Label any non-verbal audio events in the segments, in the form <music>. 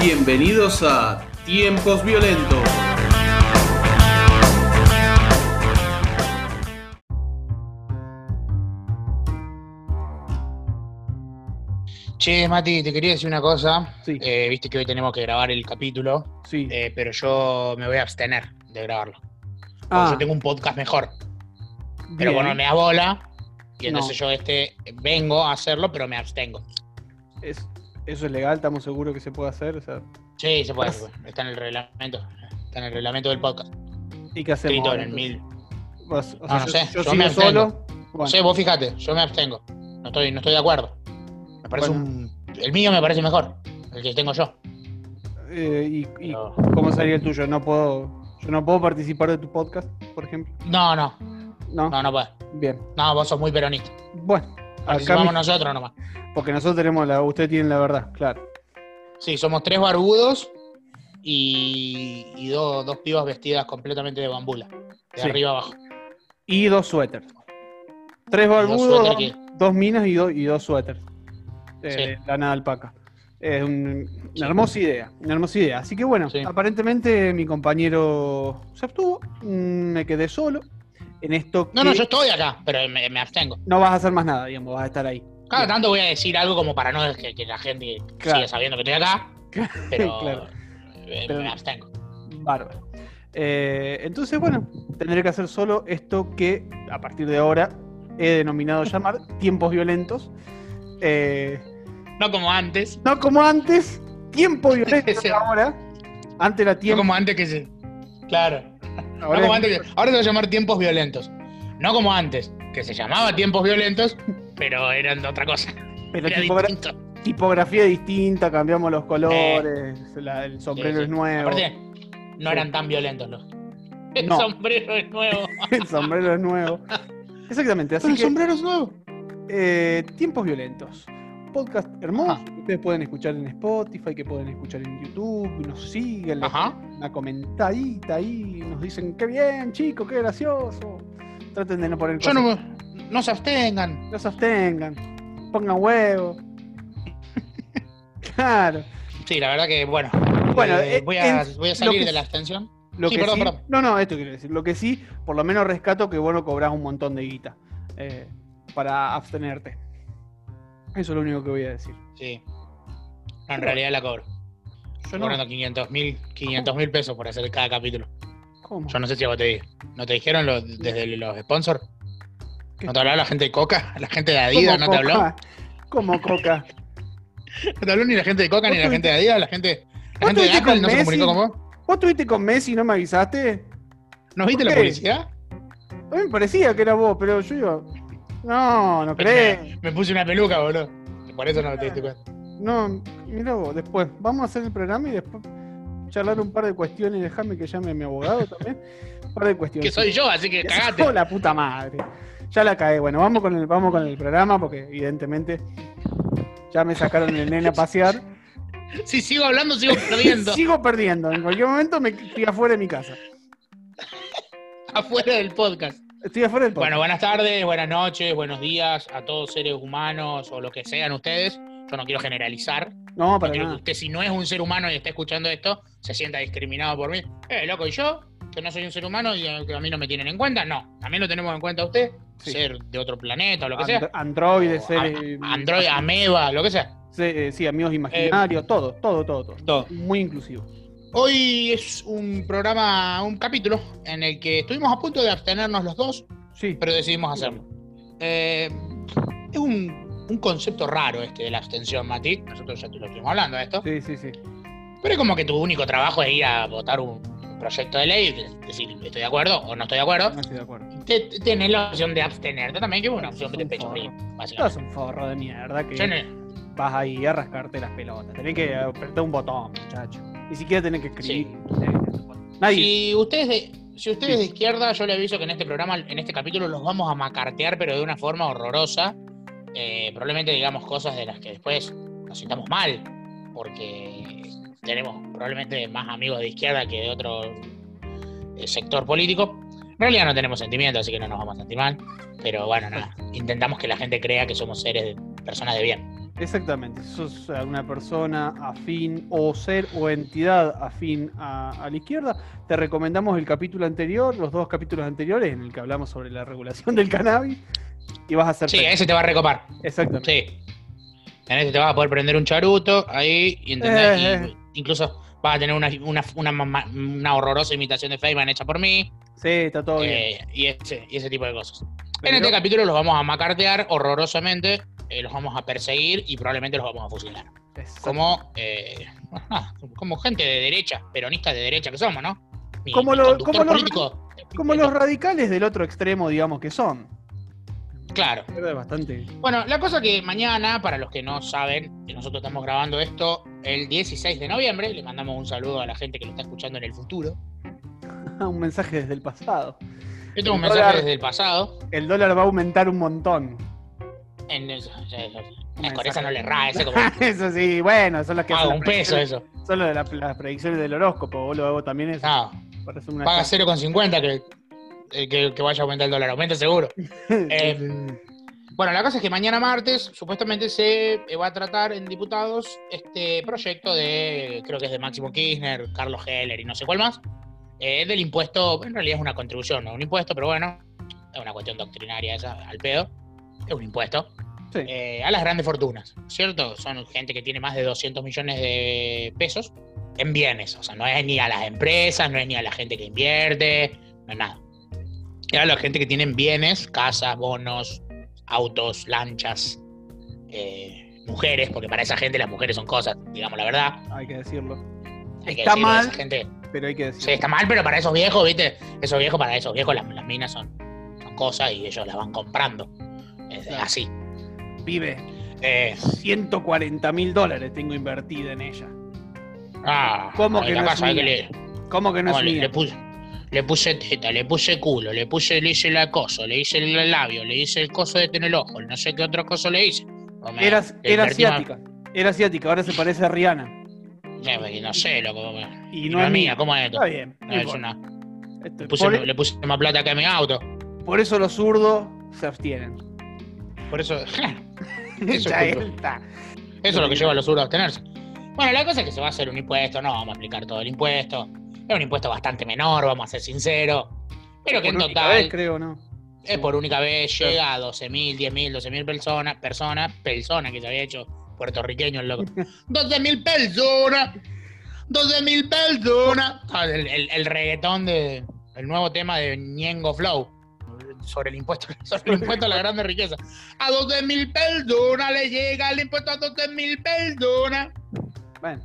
Bienvenidos a Tiempos Violentos. Che, Mati, te quería decir una cosa. Sí. Eh, Viste que hoy tenemos que grabar el capítulo, Sí. eh, pero yo me voy a abstener de grabarlo. Ah, Yo tengo un podcast mejor, pero bien. bueno, me da bola. Y No. entonces yo este vengo a hacerlo, pero me abstengo. Es- eso es legal, estamos seguros que se puede hacer. o sea, Sí, se puede. puede. Está en el reglamento. Está en el reglamento del podcast. ¿Y qué hacemos? Escrito en el mil. No, no yo, sé, yo me abstengo. solo. No sé, vos fíjate, yo me abstengo. No estoy, no estoy de acuerdo. Me parece Bueno. un. El mío me parece mejor. El que tengo yo. eh, y, y Pero- cómo sería el tuyo? No puedo, yo no puedo participar de tu podcast, por ejemplo. No, no, No, no, no puedo. bien. No, vos sos muy peronista. Bueno, Participamos nosotros nomás. porque nosotros tenemos la, usted tiene la verdad, claro. Sí, somos tres barbudos y, y dos, dos pibas vestidas completamente de bambula, de Sí. arriba abajo. Y dos suéteres. Tres dos barbudos, dos, dos minas y, dos y dos suéteres. Eh, Sí. Lana de alpaca. Es un- una hermosa idea, una hermosa idea. Así que bueno, Sí. aparentemente mi compañero se abstuvo, mm, me quedé solo en esto No, que no, yo estoy acá, pero me, me abstengo. no vas a hacer más nada, digamos, vas a estar ahí. Cada Bien. tanto voy a decir algo como para no que, que la gente Claro. siga sabiendo que estoy acá, <laughs> pero, Claro. eh, Pero- me abstengo. Bárbaro. Eh, entonces, bueno, tendré que hacer solo esto que a partir de ahora he denominado llamar tiempos violentos. Eh, No como antes, no como antes, tiempo violento <laughs> Sí. ahora. Antes era no tiempo. como antes que se... Claro, no ahora como antes que- ahora se va a llamar tiempos violentos. No como antes, que se llamaba tiempos violentos, pero eran de otra cosa. pero Era tipogra- distinto. tipografía distinta, cambiamos los colores, la- el sombrero Sí, sí. es nuevo, Aparte, no eran tan violentos los. <laughs> El No. sombrero es nuevo. <laughs> el sombrero es nuevo. Exactamente, así Pero el que sombrero es nuevo. eh, tiempos violentos. Podcast hermoso, Ajá. que ustedes pueden escuchar en Spotify, que pueden escuchar en YouTube, nos siguen, una comentadita ahí, nos dicen qué bien, chicos, qué gracioso. Traten de no poner Yo cosas, no, me- no se abstengan. no se abstengan, pongan huevo. <laughs> claro. Sí, la verdad que, bueno. Bueno, eh, voy, a, en- voy a lo salir que de la abstención. Lo Sí, que perdón, sí, perdón. No, no, esto quiero decir. Lo que sí, por lo menos rescato que bueno cobras un montón de guita eh, para abstenerte. Eso es lo único que voy a decir. Sí. No, en realidad la cobro. Yo no. cobrando 500 mil 500 mil pesos por hacer cada capítulo. ¿Cómo? Yo no sé si a vos te dije. ¿No te dijeron desde los sponsors? ¿No te habló la gente de Coca? <laughs> ¿La gente de Adidas ¿Cómo no te habló? ¿Cómo Coca? <laughs> No te habló ni la gente de Coca ni ¿Vos la gente de Adidas. La gente, la ¿Vos gente de Apple no se comunicó con vos. ¿Vos estuviste con Messi y no me avisaste? ¿No viste la publicidad? A mí me parecía que era vos, pero yo digo. No, no crees. Me, me puse una peluca, boludo. Por eso no te diste cuenta. No, mira vos, después. Vamos a hacer el programa y después charlar un par de cuestiones. Déjame que llame a mi abogado también. Un par de cuestiones. Que soy yo, así que cagate. sos la puta madre. Ya la cae. Bueno, vamos con el, vamos con el programa porque evidentemente ya me sacaron el nene a pasear. <laughs> Si sigo hablando, sigo perdiendo. <laughs> Sigo perdiendo. En cualquier momento me estoy afuera de mi casa. Afuera del podcast. Estoy afuera del podcast. Bueno, buenas tardes, buenas noches, buenos días a todos seres humanos o lo que sean ustedes. Yo no quiero generalizar. no, No para que usted, si no es un ser humano y está escuchando esto, se sienta discriminado por mí. Eh, loco, ¿y yo? Que no soy un ser humano y eh, a mí no me tienen en cuenta. No, también lo tenemos en cuenta a usted. Sí. Ser de otro planeta o lo que sea. And- Android, ser, eh, Android, ameba, lo que sea. Sí, eh, sí, amigos imaginarios, todo, todo, todo, todo. Todo. Muy inclusivo. Hoy es un programa, un capítulo en el que estuvimos a punto de abstenernos los dos, Sí, pero decidimos hacerlo. Eh, es un, un concepto raro este de la abstención, Mati. Nosotros ya te lo estuvimos hablando de esto. sí, sí, sí. Pero es como que tu único trabajo es ir a votar un proyecto de ley, y decir estoy de acuerdo o no estoy de acuerdo. No estoy de acuerdo. Te- te- Tenés la opción de abstenerte también, que es una opción de un pecho frío, básicamente. un forro de mierda que no- vas ahí a rascarte las pelotas. Tenés que apretar un botón, muchacho. Ni siquiera tenés que escribir. Nadie. Si ustedes de, si ustedes Sí. de izquierda, yo le aviso que en este programa, en este capítulo, los vamos a macartear, pero de una forma horrorosa. Eh, probablemente digamos cosas de las que después nos sintamos mal, porque tenemos probablemente más amigos de izquierda que de otro eh, sector político. En realidad no tenemos sentimientos, así que no nos vamos a sentir mal. Pero bueno, nada. Intentamos que la gente crea que somos seres de personas de bien. Exactamente. Si sos una persona afín o ser o entidad afín a, a la izquierda, te recomendamos el capítulo anterior, los dos capítulos anteriores, en el que hablamos sobre la regulación del cannabis. Y vas a hacer. Sí, feliz. ese te va a recopar. Exactamente. Sí. En ese te vas a poder prender un charuto ahí y, entender, Eh, y incluso vas a tener una, una, una, horrorosa imitación de Feynman hecha por mí Sí, está todo bien. eh, y, ese, y ese tipo de cosas. En este capítulo los vamos a macartear horrorosamente, eh, los vamos a perseguir y probablemente los vamos a fusilar. Exacto. Como, eh, <laughs> ah, como gente de derecha, peronistas de derecha que somos, ¿no? Mi- Como mi lo- conductor como los-. Como los radicales del otro extremo, digamos que son. Claro. Bastante. Bueno, la cosa que mañana, para los que no saben, que nosotros estamos grabando esto el 16 de noviembre, le mandamos un saludo a la gente que lo está escuchando en el futuro. <laughs> un mensaje desde el pasado. Yo tengo un mensaje dólar- desde el pasado. El dólar va a aumentar un montón. En mensaje. esa no le erra, ese como <laughs> eso sí, bueno, son las que paga un las peso eso. Son lo de la- las predicciones del horóscopo, vos lo hago también eso. No, una paga 0,50 que, eh, que, que vaya a aumentar el dólar. Aumenta seguro. <laughs> Eh, Bueno, la cosa es que mañana martes supuestamente se eh, va a tratar en diputados este proyecto de, creo que es de Máximo Kirchner, Carlos Heller y no sé cuál más, eh, del impuesto, en realidad es una contribución, no un impuesto, pero bueno, es una cuestión doctrinaria esa, al pedo, es un impuesto, Sí. eh, a las grandes fortunas, ¿cierto? Son gente que tiene más de 200 millones de pesos en bienes, o sea, no es ni a las empresas, no es ni a la gente que invierte, no es nada. Es a la gente que tienen bienes, casas, bonos, autos, lanchas, eh, mujeres, porque para esa gente las mujeres son cosas, digamos la verdad. Hay que decirlo. Hay que Está decirle a mal. esa gente, Pero hay que decirlo. sí, está mal, pero para esos viejos, ¿viste? Esos viejos, para esos viejos, las, las minas son, son cosas y ellos las van comprando. Es Claro. así. Vive. Eh, 140 mil dólares tengo invertida en ella. ah, ¿Cómo que no es que mía? le- ¿Cómo que no no, es le, mía? le puse, le puse teta, le puse culo, le puse, le hice la cosa, le hice el labio, le hice el coso de tener el ojo, no sé qué otro coso le hice. No me- Era, más- asiática. Era asiática, ahora se parece a Rihanna. Ya, porque No sé, loco. Y no no es mía. ¿cómo es esto? Está bien. No no es una- Esto- le, puse, por, le puse más plata que a mi auto. por eso los zurdos se abstienen. Por eso, <laughs> <laughs> Eso Ya es está. eso es lo que lleva a los zurdos a abstenerse. Bueno, la cosa es que se va a hacer un impuesto, no vamos a explicar todo el impuesto. Es un impuesto bastante menor, vamos a ser sinceros. Pero que en Por única total vez, creo, ¿no? es por única vez, llega a 12.000, 10.000, 12.000 personas, personas, personas que se había hecho puertorriqueño el loco. <laughs> 12.000 personas, 12.000 personas. Ah, El, el- el reggaetón de, el nuevo tema de Ñengo Flow sobre el impuesto, <laughs> sobre el impuesto a la grande riqueza. A 12.000 personas le llega el impuesto a 12.000 personas. Bueno,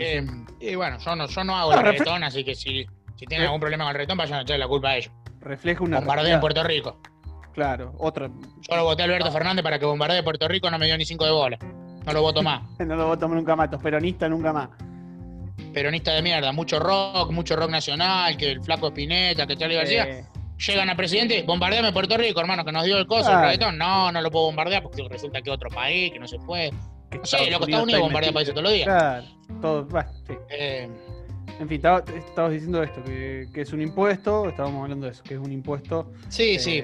Eh, y bueno, yo no, yo no hago No, el reggaetón, así que si, si tienen algún problema con el reggaetón, vayan a echarle la culpa a ellos. refleja una Bombardeo en. Puerto Rico. Claro, otra. Yo lo voté a Alberto Fernández para que bombardee Puerto Rico, no me dio ni cinco de bola. No lo voto más. <laughs> No lo tomar nunca más. Tos peronistas nunca más. Peronista de mierda, mucho rock, mucho rock nacional, que el flaco Espineta, que Charlie García. Eh, Llegan a presidente, bombardeame Puerto Rico, hermano, que nos dio el coso, el reggaetón. No, no lo puedo bombardear porque resulta que otro país, que no se puede. No sé, loco, Estados Unidos bombardea países todos los días. Claro, todo. Bueno, sí. Eh, En fin, estaba- estabas diciendo esto, que, que es un impuesto, estábamos hablando de eso, que es un impuesto. sí, eh, sí,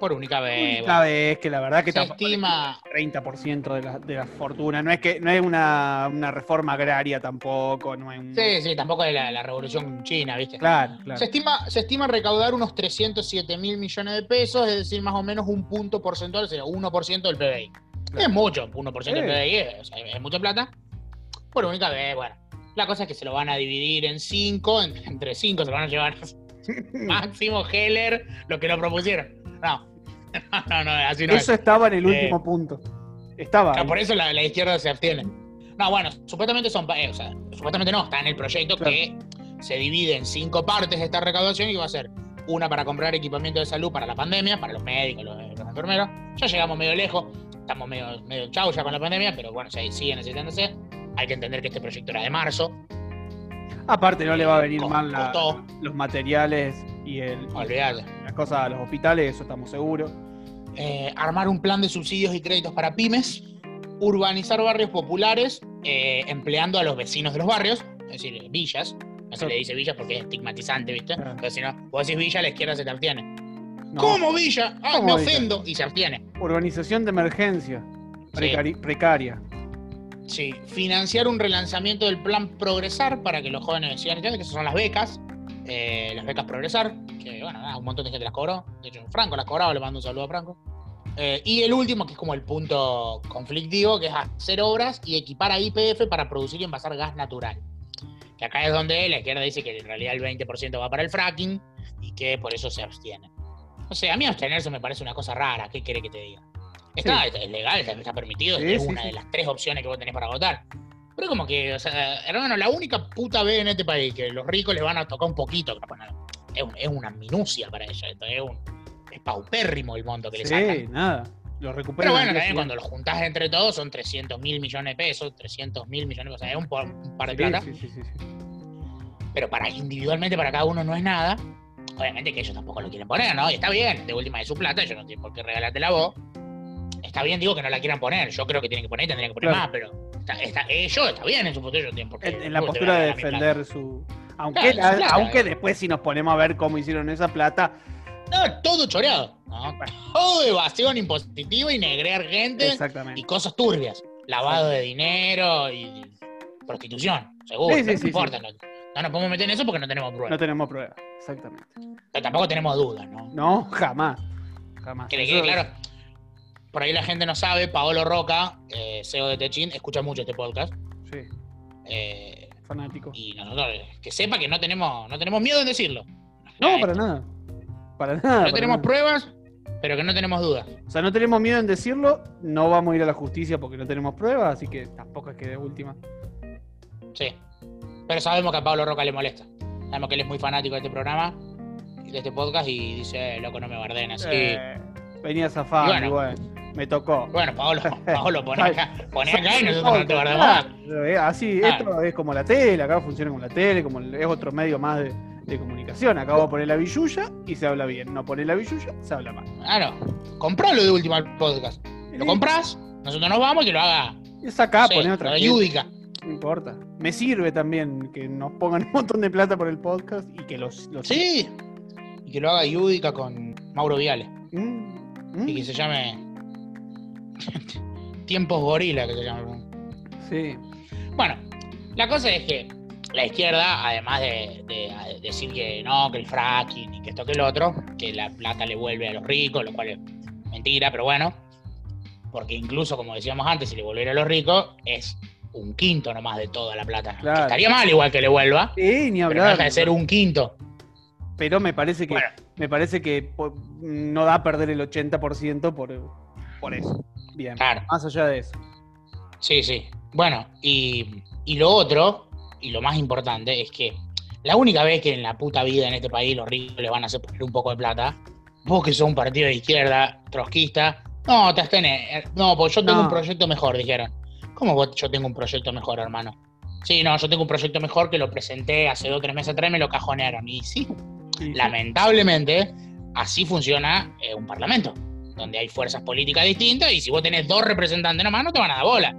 por única vez. Cada vez que la verdad que se estima. 30% de la, de la fortuna. No es que no es una, una reforma agraria tampoco, no es un. Sí, sí, tampoco es la, la revolución china, ¿viste? Claro, claro. Se estima, se estima recaudar unos 307 mil millones de pesos, es decir, más o menos un punto porcentual, o sea, 1% del PBI. Claro. Es mucho, 1% del Sí. PBI, es, o sea, es mucha plata. Por única vez, bueno. La cosa es que se lo van a dividir en 5, entre 5 se lo van a llevar <laughs> Máximo Heller, los que lo propusieron. No, <laughs> no, no, así no es. Eso estaba en el Eh, último punto. Estaba. Por eso la, la izquierda se abstiene. No, bueno, supuestamente son, eh, o sea, supuestamente no, está en el proyecto Claro. que se divide en cinco partes esta recaudación y va a ser una para comprar equipamiento de salud para la pandemia, para los médicos, los, los enfermeros. Ya llegamos medio lejos, estamos medio, medio chau ya con la pandemia, pero bueno, si sigue necesitándose. Hay que entender que este proyecto era de marzo, Aparte, no le va a venir mal la- los materiales y, el, las cosas a los hospitales, eso estamos seguros. Eh, armar un plan de subsidios y créditos para pymes, urbanizar barrios populares, eh, empleando a los vecinos de los barrios, es decir, villas, No se le dice Villa porque es estigmatizante, ¿viste? Claro. Entonces, si no, vos decís Villa, la izquierda se te abstiene. No. ¿Cómo Villa? Ah, ¿Cómo me Villa? ofendo. Y se abstiene. Urbanización de emergencia. Precari- Precaria. Sí, financiar un relanzamiento del plan Progresar para que los jóvenes sigan que esas son las becas, eh, las becas Progresar, que bueno, nada, un montón de gente las cobró. De hecho, Franco las cobraba, le mando un saludo a Franco. Eh, y el último, que es como el punto conflictivo, que es hacer obras y equipar a IPF para producir y envasar gas natural. Que acá es donde la izquierda dice que en realidad el 20% va para el fracking y que por eso se abstiene. No sé, a mí abstenerse me parece una cosa rara, ¿qué quiere que te diga? Está, es legal, está, permitido, Sí, es sí, una sí. de las tres opciones que vos tenés para votar. Pero como que, o sea, hermano, la única puta vez en este país que los ricos les van a tocar un poquito, es, un- es una minucia para ellos, esto es, un, es paupérrimo el monto que le sacan. Sí, nada. Lo recuperan. Pero bueno, también cuando lo juntás entre todos son 300 mil millones de pesos, 300 mil millones de pesos, o sea, es un, par de Sí, plata. sí, sí, sí, sí. pero para individualmente para cada uno no es nada. Obviamente que ellos tampoco lo quieren poner, ¿no? Y está bien, de última de su plata, yo no tengo por qué regalártela vos. Está bien, digo que no la quieran poner. Yo creo que tienen que poner, tendrían que poner Claro. más, pero está, está- ellos está bien en su por qué. En, en la postura de defender su. Aunque, Claro, su plata. aunque después, si nos ponemos a ver cómo hicieron esa plata, No, todo choreado. ¿no? Todo evasión impositiva y negrear gente exactamente. y cosas turbias. Lavado de dinero y, y prostitución, seguro. Sí, sí, no sí, importa. No, no nos podemos meter en eso porque no tenemos pruebas. No tenemos pruebas. Exactamente. Pero tampoco tenemos dudas, ¿no? No, jamás. Jamás. Que le quede claro. Por ahí la gente no sabe, Paolo Roca, eh, CEO de Techin, escucha mucho este podcast. Sí, eh, fanático. y nosotros, eh, que sepa que no tenemos, no tenemos miedo en decirlo. No, para nada. Para nada. No para tenemos nada. pruebas, pero que no tenemos dudas. O sea, no tenemos miedo en decirlo, no vamos a ir a la justicia porque no tenemos pruebas, así que tampoco es que de última. Sí. Pero sabemos que a Pablo Roca le molesta. Sabemos que él es muy fanático de este programa, de este podcast, y dice, "Eh, loco, no me barden así. Eh, venía zafado, Y bueno. y bueno, me tocó. Bueno, Paolo, Paolo, <laughs> poné acá, poné acá y nosotros no te guardamos claro, eh, Así, Claro. esto es como la tele, acá funciona como la tele, como es otro medio más de, de comunicación. Acá vos ponés la billulla y se habla bien. No ponés la billulla, se habla mal. Claro, compralo de última al podcast. Lo comprás, nosotros nos vamos y que lo haga. Es acá, no sé, otra Yudica. No importa. Me sirve también que nos pongan <laughs> un montón de plata por el podcast y que los. los Sí. Y que lo haga Yudica con Mauro Viale. Mm, mm, Y que se llame. <laughs> Tiempos Gorila, que se llame. Sí. Bueno, la cosa es que la izquierda, además de, de decir que no, que el fracking y que esto que el otro, que la plata le vuelve a los ricos, lo cual es mentira, pero bueno. Porque incluso, como decíamos antes, si le volviera a los ricos, es un quinto nomás de toda la plata. Que estaría mal igual que le vuelva, Sí, ni pero no hablar. deja de ser un quinto. Pero me parece que Bueno. me parece que no da a perder el 80% por, por eso. Bien. Claro. Más allá de eso. Sí, sí. Bueno, y, y lo otro, y lo más importante, es que la única vez que en la puta vida en este país los ricos les van a hacer poner un poco de plata, vos que sos un partido de izquierda, trotskista, no, te abstenés. No, pues yo tengo No. un proyecto mejor, dijeron. ¿Cómo vos, yo tengo un proyecto mejor, hermano? Sí, no, yo tengo un proyecto mejor que lo presenté hace dos o tres meses atrás y me lo cajonearon. Y sí, lamentablemente, así funciona eh, un parlamento, donde hay fuerzas políticas distintas y si vos tenés dos representantes nomás, no te van a dar bola.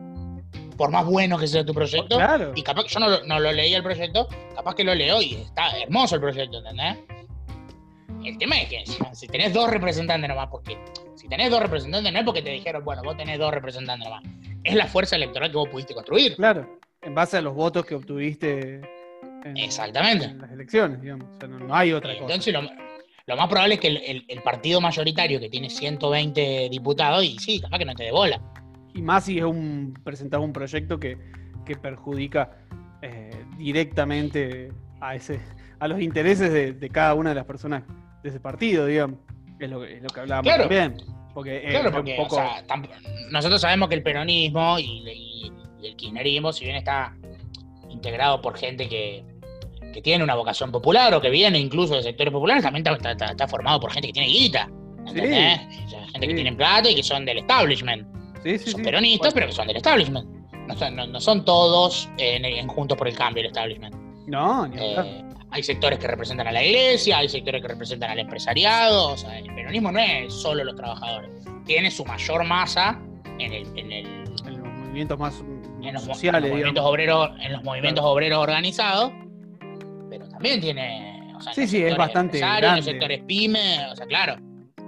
Por más bueno que sea tu proyecto, Claro. y capaz que yo no, lo- no lo leí el proyecto, capaz que lo leo y está hermoso el proyecto, ¿entendés? El tema es que si- tenés dos representantes nomás, porque si tenés dos representantes no es porque te dijeron, bueno, vos tenés dos representantes nomás, es la fuerza electoral que vos pudiste construir. Claro. En base a los votos que obtuviste en, Exactamente. en las elecciones, digamos. O sea, no, no hay otra cosa. Entonces, lo, más probable es que el, el- el partido mayoritario que tiene 120 diputados, y sí, capaz que no te dé bola. Y más si es un presentar un proyecto que, que perjudica eh, directamente a ese a los intereses de, de cada una de las personas de ese partido, digamos. Es lo que, es lo que hablábamos Claro. también. Porque eh, Claro, porque un poco. o sea, tamp- nosotros sabemos que el peronismo y, y- y el kirchnerismo, si bien está integrado por gente que, que tiene una vocación popular o que viene incluso de sectores populares, también está, está- está formado por gente que tiene guita. ¿entendés? O sea, gente que Sí. tiene plata y que son del establishment. sí, sí, son sí. peronistas, pero que son del establishment. No son, no- no son todos en, en Juntos por el Cambio el establishment. No, ni. Eh, hay sectores que representan a la iglesia, hay sectores que representan al empresariado. O sea, el peronismo no es solo los trabajadores. Tiene su mayor masa en el, en el- en los movimientos más en los, sociales, en los movimientos obreros, en los movimientos obreros organizados. También tiene. O sea, Sí, sí, es bastante grande. Los sectores pyme, o sea, claro.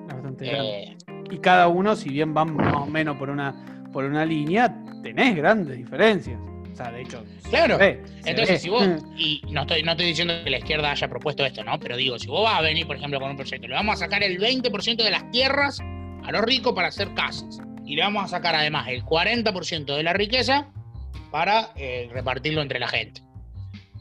Bastante grande. eh, Y cada uno, si bien van más o menos por una, por una línea, tenés grandes diferencias. O sea, de hecho, se Claro. ve, se ve. Entonces, si vos, <laughs> y no estoy, no estoy diciendo que la izquierda haya propuesto esto, ¿no? Pero digo, si vos vas a venir, por ejemplo, con un proyecto, le vamos a sacar el 20% de las tierras a los ricos para hacer casas. Y le vamos a sacar además el 40% de la riqueza para eh, repartirlo entre la gente.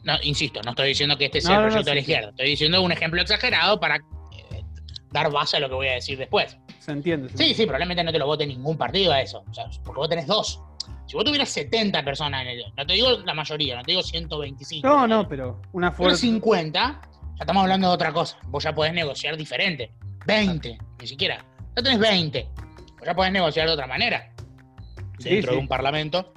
No, insisto, no estoy diciendo que este sea No, el no, no, proyecto de la izquierda. Estoy diciendo un ejemplo exagerado para eh, dar base a lo que voy a decir después. Se entiende. se Sí, entiende. sí, probablemente no te lo vote ningún partido a eso. O sea, porque vos tenés dos. Si vos tuvieras 70 personas en el. No te digo la mayoría, no te digo 125. No, no, pero una fuerza. 50, ya estamos hablando de otra cosa. Vos ya podés negociar diferente. 20, ni siquiera. Ya tenés 20. Vos ya podés negociar de otra manera. Sí, dentro sí. de un parlamento,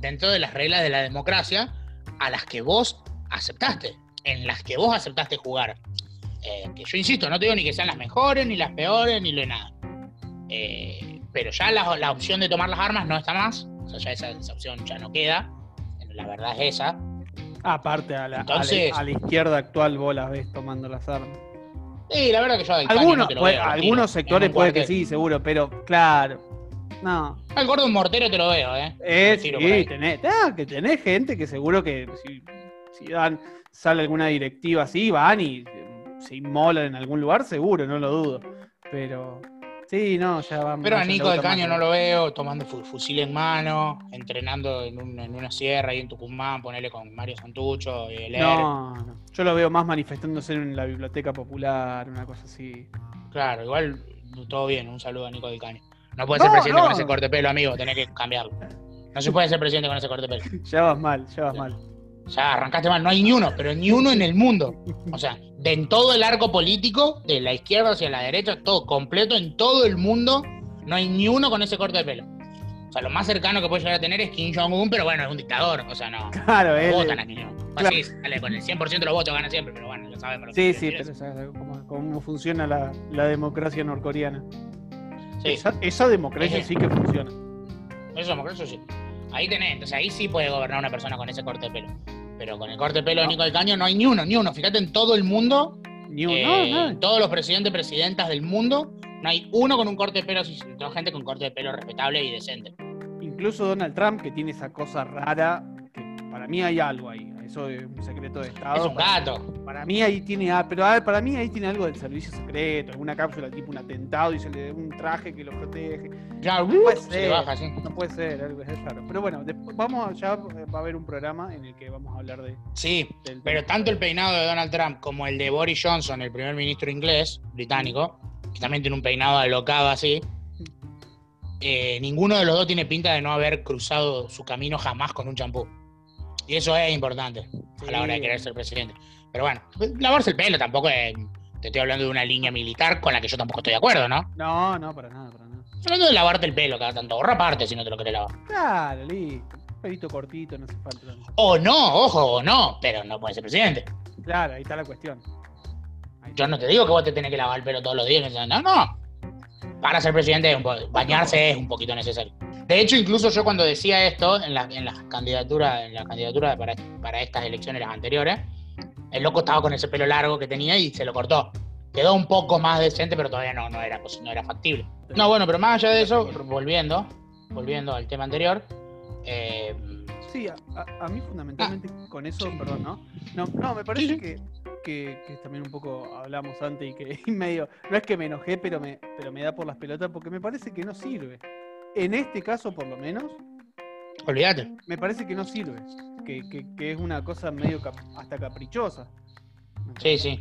dentro de las reglas de la democracia a las que vos aceptaste, en las que vos aceptaste jugar. Eh, que yo insisto, no te digo ni que sean las mejores, ni las peores, ni lo de nada. Eh, pero ya la, la opción de tomar las armas no está más. O sea, ya esa, esa opción ya no queda. La verdad es esa. Aparte, a la, a la- Entonces- a la izquierda actual vos las ves tomando las armas. Sí, la verdad que yo Algunos, no te lo veo, algunos sectores puede que sí, seguro, pero claro. No. Al gordo un mortero te lo veo, ¿eh? Es, tiro sí, tenés, ah, que tenés gente que seguro que si, si dan, sale alguna directiva así, van y eh, se inmolan en algún lugar, seguro, no lo dudo. Pero sí, no, ya vamos. Pero a Nico del Caño no lo veo tomando fu- fusil en mano, entrenando en, un- en una sierra ahí en Tucumán, ponele con Mario Santucho y el. No, no. Yo lo veo más manifestándose en la biblioteca popular, una cosa así. Claro, igual todo bien, un saludo a Nico del Caño. No puede No, ser presidente no. con ese corte de pelo, amigo, tenés que cambiarlo. No se puede ser presidente con ese corte de pelo. Ya vas mal, ya vas mal. Ya arrancaste mal, no hay ni uno, pero ni uno en el mundo. O sea, de en todo el arco político, de la izquierda hacia la derecha, todo completo, en todo el mundo, no hay ni uno con ese corte de pelo. O sea, lo más cercano que puede llegar a tener es Kim Jong-un, pero bueno, es un dictador. O sea, no. Claro, no él. votan a Kim Jong-un. claro. Sí, sale, con el 100% de los votos gana siempre, pero bueno, ya sabemos lo Sí, que sí, pero sabes cómo, cómo funciona la, la democracia norcoreana. Sí, Esa, esa democracia sí que funciona. somos, eso sí. Ahí tenés, entonces ahí sí puede gobernar una persona con ese corte de pelo. Pero con el corte de pelo de No. Nico del Caño no hay ni uno, ni uno. Fíjate en todo el mundo Ni un, Eh, no, no. Todos los presidentes, presidentas del mundo, no hay uno con un corte de pelo, toda gente con corte de pelo respetable y decente. Incluso Donald Trump, que tiene esa cosa rara, que para mí hay algo ahí. Eso es un secreto de Estado. es un gato. para mí ahí tiene, a- pero para mí ahí tiene algo del servicio secreto, alguna cápsula tipo un atentado y se le da un traje que lo protege. Ya, uh, puede se ser. baja. No puede ser, algo es raro. Pero bueno, después vamos ya va a haber un programa en el que vamos a hablar de Sí, del pero tanto el peinado de Donald Trump como el de Boris Johnson, el primer ministro inglés, británico, que también tiene un peinado alocado así, eh, ninguno de los dos tiene pinta de no haber cruzado su camino jamás con un champú. Y eso es importante a la hora de querer ser presidente. Pero bueno, lavarse el pelo tampoco es. Te estoy hablando de una línea militar con la que yo tampoco estoy de acuerdo, ¿no? No, no, para nada, para nada. Estoy hablando de lavarte el pelo cada tanto. O raparte si no te lo querés lavar. Claro, listo. Un pelito cortito, no hace falta. tanto. O no, ojo, o no, pero no puede ser presidente. Claro, ahí está la cuestión. Ahí Yo no te digo que vos te tenés que lavar el pelo todos los días. No, no. Para ser presidente, bañarse es un poquito necesario. De hecho, incluso yo cuando decía esto en la, en la candidatura, en la candidatura para, para estas elecciones las anteriores, el loco estaba con ese pelo largo que tenía y se lo cortó. Quedó un poco más decente, pero todavía no, no, era, no era factible. No, bueno, pero más allá de eso, volviendo, volviendo al tema anterior, eh, Sí, a, mí fundamentalmente con eso, perdón, ¿no? No, no me parece sí. que, que, que también un poco hablamos antes y que y <laughs> medio, no es que me enojé, pero me, pero me da por las pelotas porque me parece que no sirve. En este caso, por lo menos, olvídate. me parece que no sirve. Que, que- que es una cosa medio cap- hasta caprichosa. Sí, sí.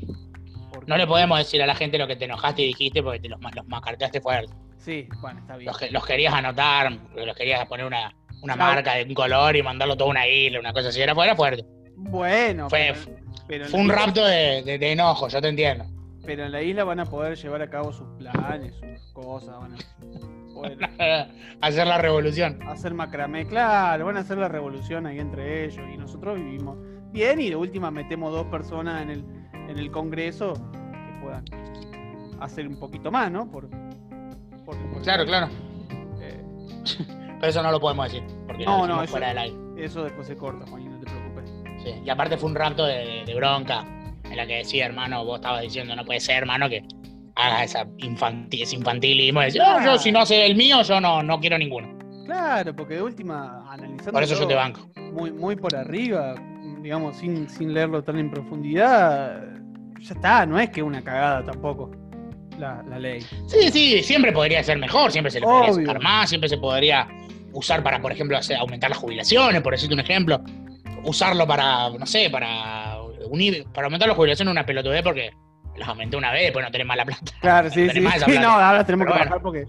Porque- No le podemos decir a la gente lo que te enojaste y dijiste porque te los, los macarteaste fuerte. Sí, bueno, está bien. Los, que- los querías anotar, los querías poner una, una Claro. marca de un color y mandarlo todo a una isla, una cosa así. Era, era fuerte. Bueno, Fue- pero, Fue un isla- rapto de, de- de enojo, yo te entiendo. Pero en la isla van a poder llevar a cabo sus planes, sus cosas, van a poder <laughs> Hacer la revolución. hacer macramé, claro, van a hacer la revolución ahí entre ellos y nosotros vivimos bien y de última metemos dos personas en el, en el Congreso que puedan hacer un poquito más, ¿no? Por, por- por- Claro, claro. eh, Pero eso no lo podemos decir, porque No, no, eso- fuera del aire. eso después se corta, Juan, y no te preocupes. Sí. Y aparte fue un rapto de, de bronca. en la que decía, hermano, vos estabas diciendo, no puede ser, hermano, que haga esa infantil, ese infantilismo de decir, no, yo si no hace el mío, yo no, no quiero ninguno. Claro, porque de última, analizando. Por eso yo te banco. Muy, muy por arriba, digamos, sin, sin leerlo tan en profundidad, ya está, no es que una cagada tampoco la, la ley. Sí, sí, siempre podría ser mejor, siempre se le podría Obvio. sacar más, siempre se podría usar para, por ejemplo, hacer, aumentar las jubilaciones, por decirte un ejemplo. Usarlo para, no sé, para unir, para aumentar las jubilaciones una pelotudez porque las aumenté una vez, después no tenés más la plata. Claro, sí, sí. más sí, no, ahora tenemos Pero que bueno. bajar porque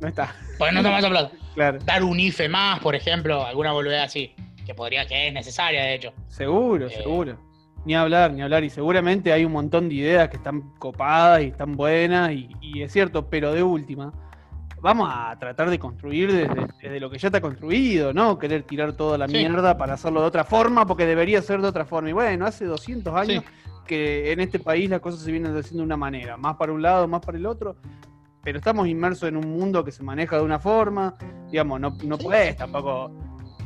no está. Porque no tenés más esa plata. Claro, Dar un IFE más, por ejemplo, alguna boludez así, que podría, que es necesaria, de hecho. seguro, Eh. seguro. Ni hablar, ni hablar. Y seguramente hay un montón de ideas que están copadas y están buenas, y, y es cierto, pero de última, vamos a tratar de construir desde, desde lo que ya está construido, ¿no? Querer tirar toda la Sí. mierda para hacerlo de otra forma, porque debería ser de otra forma. Y bueno, hace 200 años que en este país las cosas se vienen haciendo de una manera, más para un lado, más para el otro, pero estamos inmersos en un mundo que se maneja de una forma, digamos, no, no puedes tampoco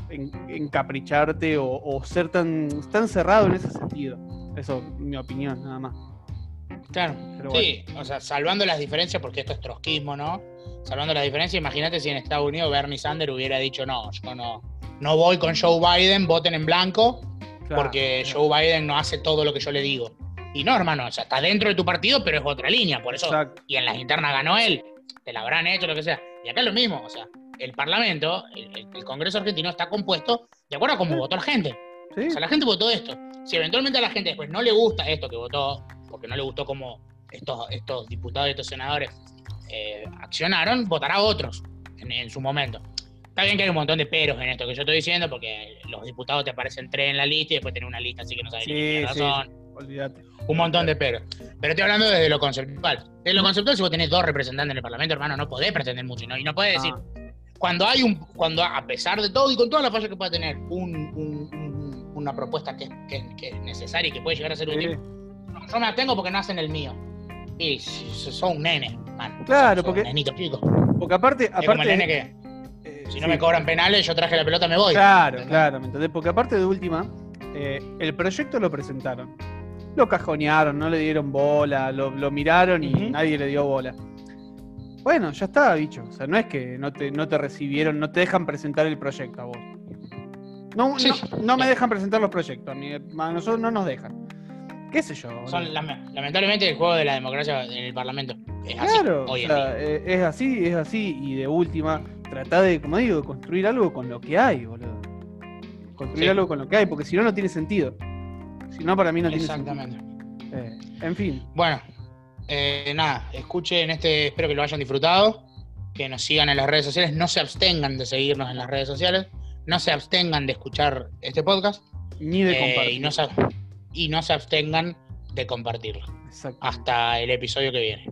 en- encapricharte o, o ser tan, tan cerrado en ese sentido. Eso es mi opinión, nada más. Claro. Pero Sí, o sea, salvando las diferencias, porque esto es trotskismo, ¿no? Salvando las diferencias, imagínate si en Estados Unidos Bernie Sanders hubiera dicho, no, yo no, no voy con Joe Biden, voten en blanco, Claro, porque claro. Joe Biden no hace todo lo que yo le digo. Y no, hermano, o sea, está dentro de tu partido, pero es otra línea, por eso. Exacto. Y en las internas ganó él, te la habrán hecho, lo que sea. Y acá es lo mismo, o sea, el Parlamento, el, Congreso argentino está compuesto de acuerdo a cómo votó la gente. Sí, O sea, la gente votó esto. Si eventualmente a la gente después no le gusta esto que votó, porque no le gustó cómo estos, estos diputados y estos senadores eh, accionaron, votará a otros en, en su momento. Está bien que hay un montón de peros en esto que yo estoy diciendo, porque los diputados te aparecen tres en la lista y después tenés una lista así que no sabes ni Sí, qué sí, razón. olvídate. Un montón de peros. Pero estoy hablando desde lo conceptual. Desde lo conceptual, si vos tenés dos representantes en el Parlamento, hermano, no podés pretender mucho. ¿no? Y no podés decir, Ah, cuando hay un, cuando a pesar de todo y con todas las fallas que pueda tener, un, un- un- una propuesta que, que- que es necesaria y que puede llegar a ser sí. útil, no, yo me abstengo porque no hacen el mío. Y sos un nene, man. Claro, Sos porque- Un nenito chico. Porque aparte, Es como el aparte nene que, si no sí. me cobran penales, yo traje la pelota, me voy. Claro, claro, ¿me entendés? Porque aparte de última, eh, el proyecto lo presentaron. Lo cajonearon, no le dieron bola, lo, lo miraron y nadie le dio bola. Bueno, ya está, bicho. O sea, no es que no te, no te recibieron, no te dejan presentar el proyecto a vos. No, Sí. no, no me dejan presentar los proyectos, a, mí- a nosotros no nos dejan. ¿Qué sé yo? Son, lamentablemente, el juego de la democracia en el Parlamento es Claro, así hoy o sea, día. eh, es así, es así. Y de última, trata de, como digo, construir algo con lo que hay, boludo. Construir Sí. algo con lo que hay, porque si no, no tiene sentido. Si no, para mí no tiene Exactamente. sentido. Eh, en fin, Bueno, eh, nada, escuchen este, espero que lo hayan disfrutado, que nos sigan en las redes sociales, no se abstengan de seguirnos en las redes sociales, no se abstengan de escuchar este podcast ni de eh, compartir. y, no se, y no se abstengan de compartirlo. Exacto. Hasta el episodio que viene.